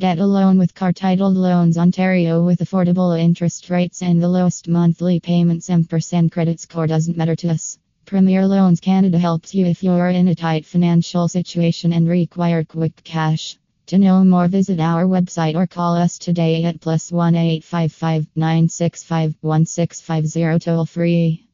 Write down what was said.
Get a loan with Car Title Loans Ontario with affordable interest rates and the lowest monthly payments. And percent credit score doesn't matter to us. Premier Loans Canada helps you if you're in a tight financial situation and require quick cash. To know more, visit our website or call us today at +1 855 965 1650 toll free.